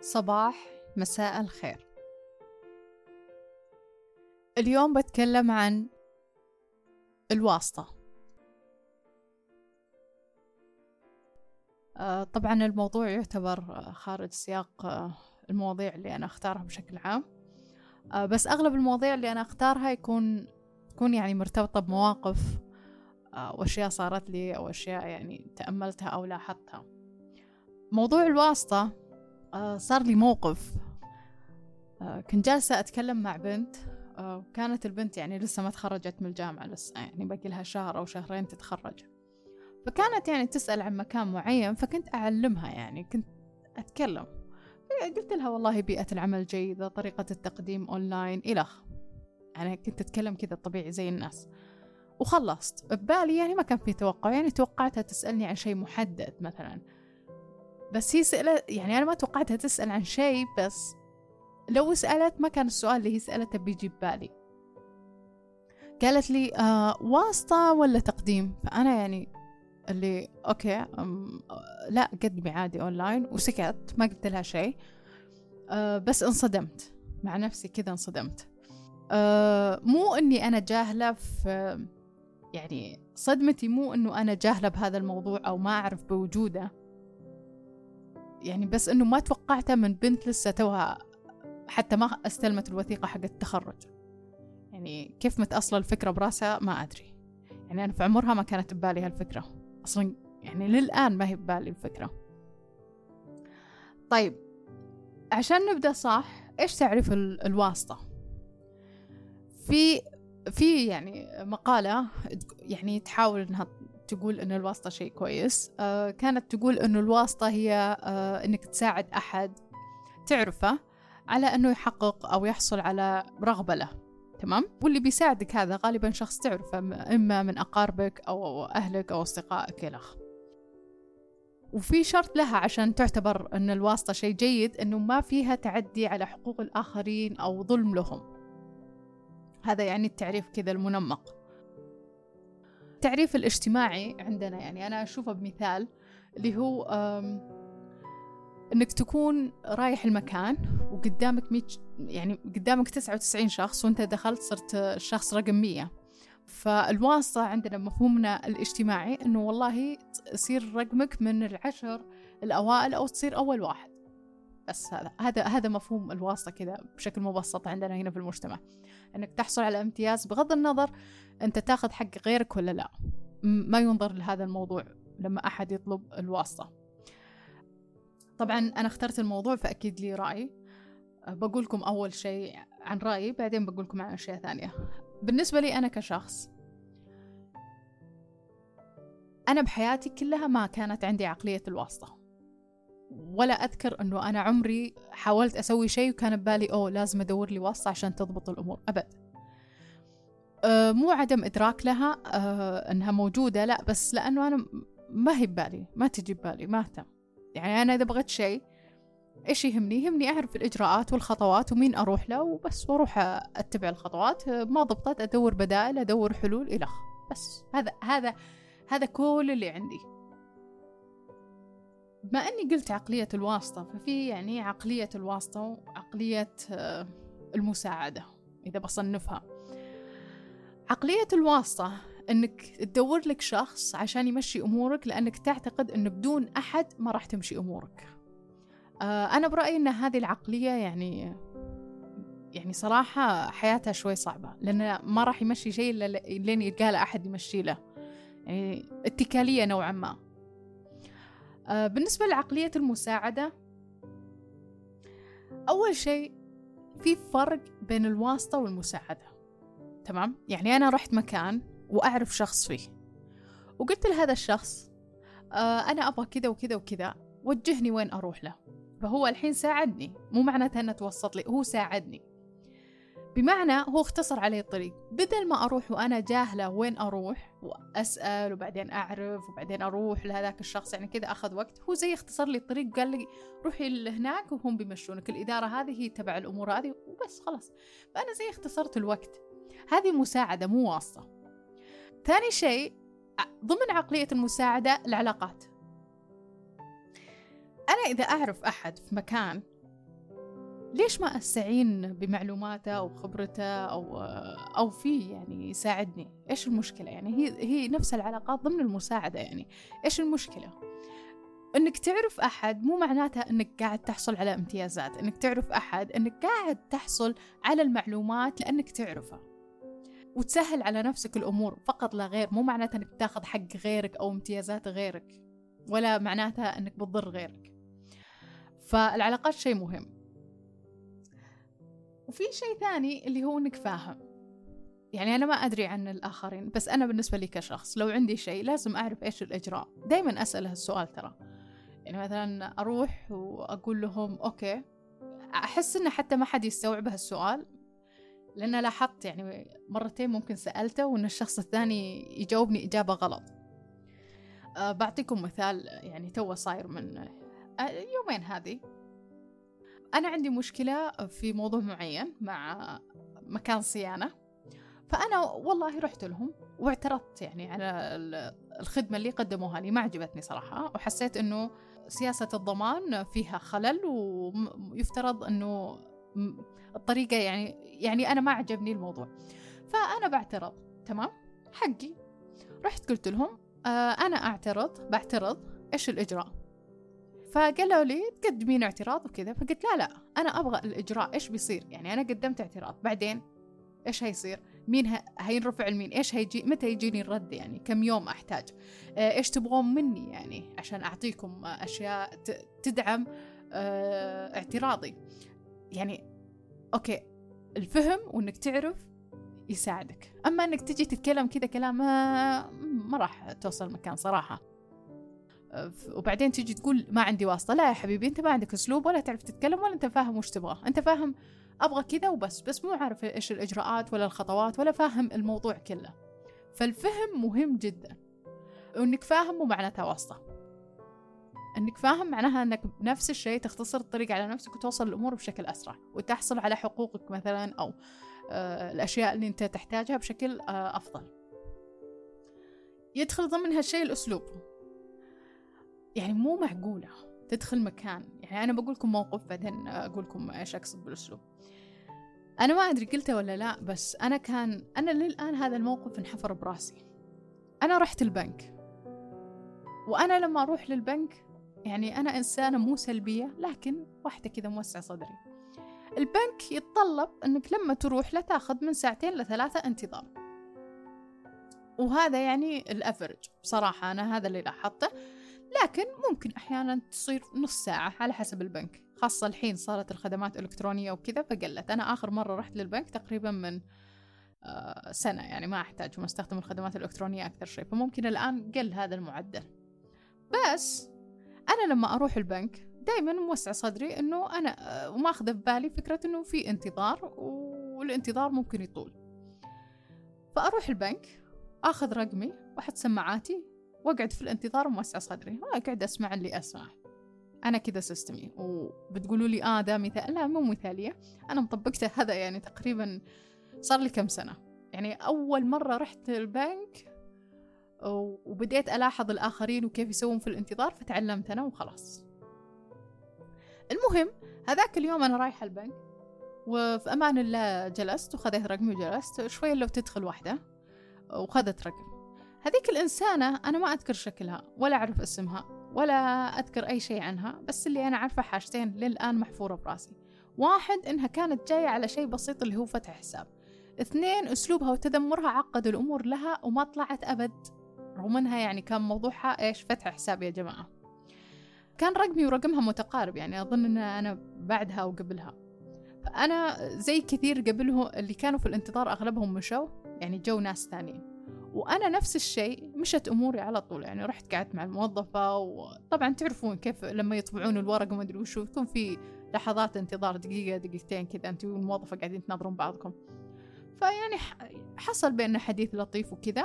صباح مساء الخير. اليوم بتكلم عن الواسطة. آه، طبعا الموضوع يعتبر آه، خارج سياق آه، المواضيع اللي أنا أختارها بشكل عام. بس أغلب المواضيع اللي أنا أختارها يكون تكون يعني مرتبطة بمواقف وأشياء صارت لي أو أشياء يعني تأملتها أو لاحظتها. موضوع الواسطة صار لي موقف. كنت جالسة أتكلم مع بنت كانت البنت يعني لسه ما تخرجت من الجامعة لسه يعني باقي لها شهر أو شهرين تتخرج. فكانت يعني تسأل عن مكان معين فكنت أعلمها يعني كنت أتكلم. قلت لها والله بيئة العمل جيدة طريقة التقديم أونلاين إلخ يعني كنت أتكلم كذا طبيعي زي الناس. وخلصت. ببالي يعني ما كان في توقع يعني توقعتها تسألني عن شيء محدد مثلا. بس هي سألت يعني أنا ما توقعتها تسأل عن شيء بس لو سألت ما كان السؤال اللي هي سألته بيجي ببالي. قالت لي آه واسطة ولا تقديم؟ فأنا يعني اللي okay لا قدمي عادي أونلاين وسكت ما قلت لها شيء. آه بس انصدمت مع نفسي كذا انصدمت. آه مو إني أنا جاهلة في يعني صدمتي مو إنه أنا جاهلة بهذا الموضوع أو ما أعرف بوجوده. يعني بس إنه ما توقعته من بنت لسه توها حتى ما استلمت الوثيقة حق التخرج. يعني كيف متأصلة الفكرة براسها ما أدري. يعني أنا في عمرها ما كانت ببالي هالفكرة. أصلا يعني للآن ما هي ببالي الفكرة. طيب عشان نبدأ صح إيش تعرف الواسطة؟ في في يعني مقالة يعني تحاول إنها تقول إن الواسطة شيء كويس. آه كانت تقول إنه الواسطة هي آه إنك تساعد أحد. تعرفه على أنه يحقق أو يحصل على رغبة له. تمام؟ واللي بيساعدك هذا غالبا شخص تعرفه إما من أقاربك أو أهلك أو أصدقائك الأخ وفي شرط لها عشان تعتبر أن الواسطة شيء جيد أنه ما فيها تعدي على حقوق الآخرين أو ظلم لهم. هذا يعني التعريف كذا المنمق. التعريف الاجتماعي عندنا يعني أنا أشوفه بمثال اللي هو إنك تكون رايح المكان وقدامك ميت يعني قدامك 99 شخص وأنت دخلت صرت الشخص رقم 100 فالواسطة عندنا مفهومنا الاجتماعي إنه والله يصير رقمك من العشر الأوائل أو تصير أول واحد. بس هذا هذا هذا مفهوم الواسطة كذا بشكل مبسط عندنا هنا في المجتمع. إنك تحصل على امتياز بغض النظر أنت تاخذ حق غيرك ولا لا؟ ما ينظر لهذا الموضوع لما أحد يطلب الواسطة. طبعا أنا اخترت الموضوع فأكيد لي أه، بقول لكم أول شيء عن رأيي بعدين بقول لكم عن أشياء ثانية. بالنسبة لي أنا كشخص أنا بحياتي كلها ما كانت عندي عقلية الواسطة. ولا أذكر أنه أنا عمري حاولت أسوي شيء وكان ببالي أوه لازم أدور لي واسطة عشان تضبط الأمور. أبد. أه مو عدم إدراك لها أه أنها موجودة لا بس لأنه أنا ما هي ببالي ما تجي ببالي ما أهتم. يعني أنا إذا بغيت شيء إيش يهمني؟ يهمني أعرف الإجراءات والخطوات ومين أروح له وبس وأروح أتبع الخطوات. ما ضبطت أدور بدائل أدور حلول إلخ بس هذا هذا هذا كل اللي عندي. بما أني قلت عقلية الواسطة ففي يعني عقلية الواسطة وعقلية آه، المساعدة إذا بصنفها. عقلية الواسطة إنك تدور لك شخص عشان يمشي أمورك لأنك تعتقد إنه بدون أحد ما راح تمشي أمورك. آه أنا برأيي إن هذه العقلية يعني يعني صراحة حياتها شوي صعبة لأنه ما راح يمشي شيء إلا لين يلقى له أحد يمشي له. يعني اتكالية نوعا ما. آه بالنسبة لعقلية المساعدة أول شيء في فرق بين الواسطة والمساعدة. تمام؟ يعني أنا رحت مكان وأعرف شخص فيه. وقلت لهذا الشخص آه أنا أبغى كذا وكذا وكذا وجهني وين أروح له. فهو الحين ساعدني مو معناته أنه توسط لي هو ساعدني. بمعنى هو اختصر علي الطريق. بدل ما أروح وأنا جاهلة وين أروح وأسأل وبعدين أعرف وبعدين أروح لهذاك الشخص يعني كذا أخذ وقت هو زي اختصر لي الطريق وقال لي روحي لهناك وهم بيمشونك. الإدارة هذه هي تبع الأمور هذه وبس خلاص. فأنا زي اختصرت الوقت. هذه مساعدة مو واسطة ثاني شيء ضمن عقلية المساعدة العلاقات. أنا إذا أعرف أحد في مكان ليش ما أستعين بمعلوماته أو خبرته أو أو فيه يعني يساعدني؟ إيش المشكلة؟ يعني هي هي نفس العلاقات ضمن المساعدة يعني. إيش المشكلة؟ إنك تعرف أحد مو معناتها إنك قاعد تحصل على امتيازات. إنك تعرف أحد إنك قاعد تحصل على المعلومات لأنك تعرفه. وتسهل على نفسك الأمور. فقط لا غير مو معناتها إنك تاخذ حق غيرك أو امتيازات غيرك ولا معناتها إنك بتضر غيرك. فالعلاقات شيء مهم. وفي شيء ثاني اللي هو إنك فاهم. يعني أنا ما أدري عن الآخرين بس أنا بالنسبة لي كشخص لو عندي شيء لازم أعرف إيش الإجراء. دايما أسأل هالسؤال ترى. يعني مثلا أروح وأقول لهم okay أحس إنه حتى ما حد يستوعب هالسؤال لأن لاحظت يعني مرتين ممكن سألته وإن الشخص الثاني يجاوبني إجابة غلط. أه بعطيكم مثال يعني تو صاير من أه يومين هذه. أنا عندي مشكلة في موضوع معين مع مكان صيانة. فأنا والله رحت لهم واعترضت يعني على الخدمة اللي قدموها لي ما عجبتني صراحة. وحسيت أنه سياسة الضمان فيها خلل ويفترض أنه الطريقة يعني يعني أنا ما عجبني الموضوع. فأنا بعترض تمام؟ حقي. رحت قلت لهم آه أنا أعترض بعترض إيش الإجراء؟ فقالوا لي تقدمين اعتراض وكذا. فقلت لا لا أنا أبغى الإجراء إيش بيصير؟ يعني أنا قدمت اعتراض. بعدين إيش هيصير؟ مين هينرفع لمين إيش هيجي؟ متى يجيني الرد؟ يعني كم يوم أحتاج؟ آه، إيش تبغون مني؟ يعني عشان أعطيكم أشياء تدعم آه، اعتراضي. يعني أوكي الفهم وإنك تعرف يساعدك. أما إنك تجي تتكلم كذا كلام ما, ما راح توصل مكان صراحة. آه، وبعدين تيجي تقول ما عندي واسطة. لا يا حبيبي أنت ما عندك أسلوب ولا تعرف تتكلم ولا أنت فاهم وش تبغى. أنت فاهم أبغى كذا وبس بس مو عارف إيش الإجراءات ولا الخطوات ولا فاهم الموضوع كله. فالفهم مهم جدا. وإنك فاهم مو معناتها واسطة. إنك فاهم معناها إنك بنفس الشيء تختصر الطريق على نفسك وتوصل الأمور بشكل أسرع وتحصل على حقوقك مثلا أو آه الأشياء اللي أنت تحتاجها بشكل آه أفضل. يدخل ضمن هالشيء الأسلوب. يعني مو معقولة تدخل مكان. يعني أنا بقول لكم موقف بعدين أقول لكم إيش أقصد بالأسلوب. أنا ما أدري قلته ولا لا بس أنا كان أنا للآن هذا الموقف انحفر براسي. أنا رحت البنك. وأنا لما أروح للبنك يعني أنا إنسانة مو سلبية لكن واحدة كذا موسع صدري. البنك يتطلب أنك لما تروح لا تاخذ من ساعتين لثلاثة انتظار. وهذا يعني الأفرج بصراحة أنا هذا اللي لاحظته. لكن ممكن أحيانا تصير نص ساعة على حسب البنك. خاصة الحين صارت الخدمات إلكترونية وكذا فقلت أنا آخر مرة رحت للبنك تقريبا من آه، سنة يعني ما أحتاج ما أستخدم الخدمات الإلكترونية أكثر شيء. فممكن الآن قل هذا المعدل. بس أنا لما أروح البنك دائما موسع صدري إنه أنا آه، وما أخذ ببالي فكرة إنه في انتظار والانتظار ممكن يطول. فأروح البنك أخذ رقمي وأحط سماعاتي وأقعد في الانتظار وموسع صدري. وأقعد أسمع اللي أسمعه. أنا كذا سيستمي وبتقولوا لي آه ده مثال. لا مو مثالية. أنا مطبقته هذا يعني تقريبا صار لي كم سنة. يعني أول مرة رحت البنك وبديت ألاحظ الآخرين وكيف يسوون في الانتظار فتعلمت أنا وخلاص. المهم هذاك اليوم أنا رايحة البنك وفي أمان الله جلست وخذيت رقمي وجلست شوي لو تدخل واحدة وخذت رقم. هذيك الإنسانة أنا ما أذكر شكلها ولا أعرف اسمها ولا أذكر أي شيء عنها بس اللي أنا عارفة حاجتين للآن محفورة براسي. واحد إنها كانت جاية على شيء بسيط اللي هو فتح حساب. اثنين أسلوبها وتذمرها عقد الأمور لها وما طلعت أبد. رغم إنها يعني كان موضوعها إيش فتح حساب يا جماعة. كان رقمي ورقمها متقارب يعني أظن إن أنا بعدها وقبلها فأنا زي كثير قبله اللي كانوا في الانتظار أغلبهم مشوا يعني جو ناس ثانيين. وأنا نفس الشيء مشت أموري على طول يعني رحت قعدت مع الموظفة وطبعا تعرفون كيف لما يطبعون الورق وما أدري وش يكون في لحظات انتظار دقيقة دقيقتين كذا أنت والموظفة قاعدين تناظرون بعضكم. فيعني حصل بيننا حديث لطيف وكذا.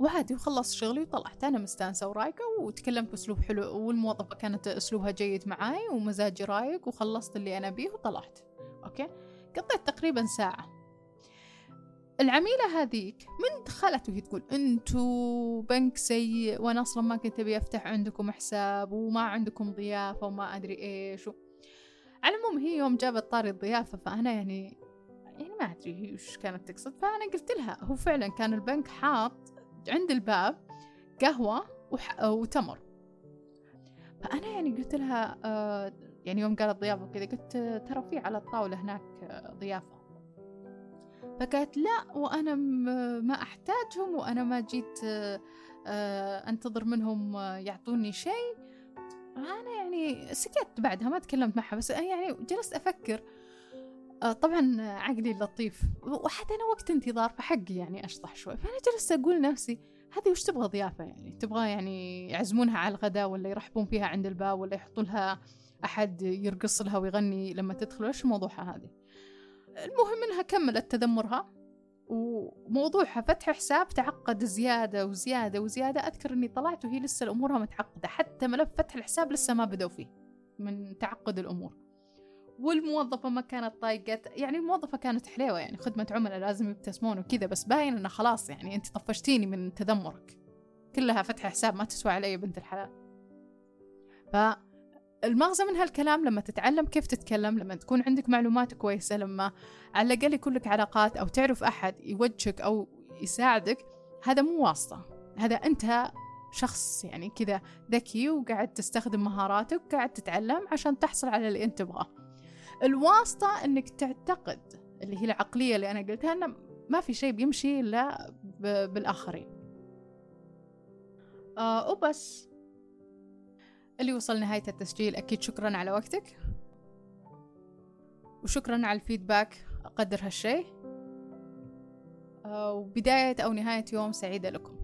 وعادي وخلصت شغلي وطلعت. أنا مستانسة ورايقة وتكلمت بأسلوب حلو والموظفة كانت أسلوبها جيد معاي ومزاجي رايق وخلصت اللي أنا بيه وطلعت. أوكي؟ قضيت تقريبا ساعة. العميلة هذيك من دخلت وهي تقول انتو بنك سيء وأنا أصلا ما كنت أبي أفتح عندكم حساب وما عندكم ضيافة وما أدري إيش. و... على العموم هي يوم جابت طاري الضيافة فأنا يعني يعني ما أدري هي وش كانت تقصد فأنا قلت لها هو فعلا كان البنك حاط عند الباب قهوة وح... وتمر. فأنا يعني قلت لها آه يعني يوم قالت ضيافة وكذا قلت ترى في على الطاولة هناك ضيافة. فقالت لا وأنا ما أحتاجهم وأنا ما جيت آه، أنتظر منهم يعطوني شيء. أنا يعني سكت بعدها ما تكلمت معها بس يعني جلست أفكر طبعا عقلي لطيف وحتى أنا وقت انتظار فحقي يعني أشطح شوي. فأنا جلست أقول لنفسي هذه وش تبغى ضيافة يعني؟ تبغى يعني يعزمونها على الغداء ولا يرحبون فيها عند الباب ولا يحطوا لها أحد يرقص لها ويغني لما تدخل؟ إيش موضوعها هذه؟ المهم إنها كملت تذمرها وموضوعها فتح حساب تعقد زيادة وزيادة وزيادة. أذكر إني طلعت وهي لسه أمورها متعقدة حتى ملف فتح الحساب لسه ما بدأوا فيه من تعقد الأمور. والموظفة ما كانت طايقة يعني الموظفة كانت حليوة يعني خدمة عملاء لازم يبتسمون وكذا بس باين إنه خلاص يعني أنت طفشتيني من تذمرك. كلها فتح حساب ما تسوى علي بنت الحلال. ف المغزى من هالكلام لما تتعلم كيف تتكلم لما تكون عندك معلومات كويسة لما على الأقل يكون لك علاقات أو تعرف أحد يوجهك أو يساعدك هذا مو واسطة. هذا أنت شخص يعني كذا ذكي وقاعد تستخدم مهاراتك وقاعد تتعلم عشان تحصل على اللي أنت تبغاه. الواسطة أنك تعتقد اللي هي العقلية اللي أنا قلتها أنه ما في شيء بيمشي إلا بالآخرين. آه وبس. اللي وصل نهاية التسجيل أكيد شكرا على وقتك. وشكرا على الفيدباك أقدر هالشي آه، وبداية أو نهاية يوم سعيدة لكم.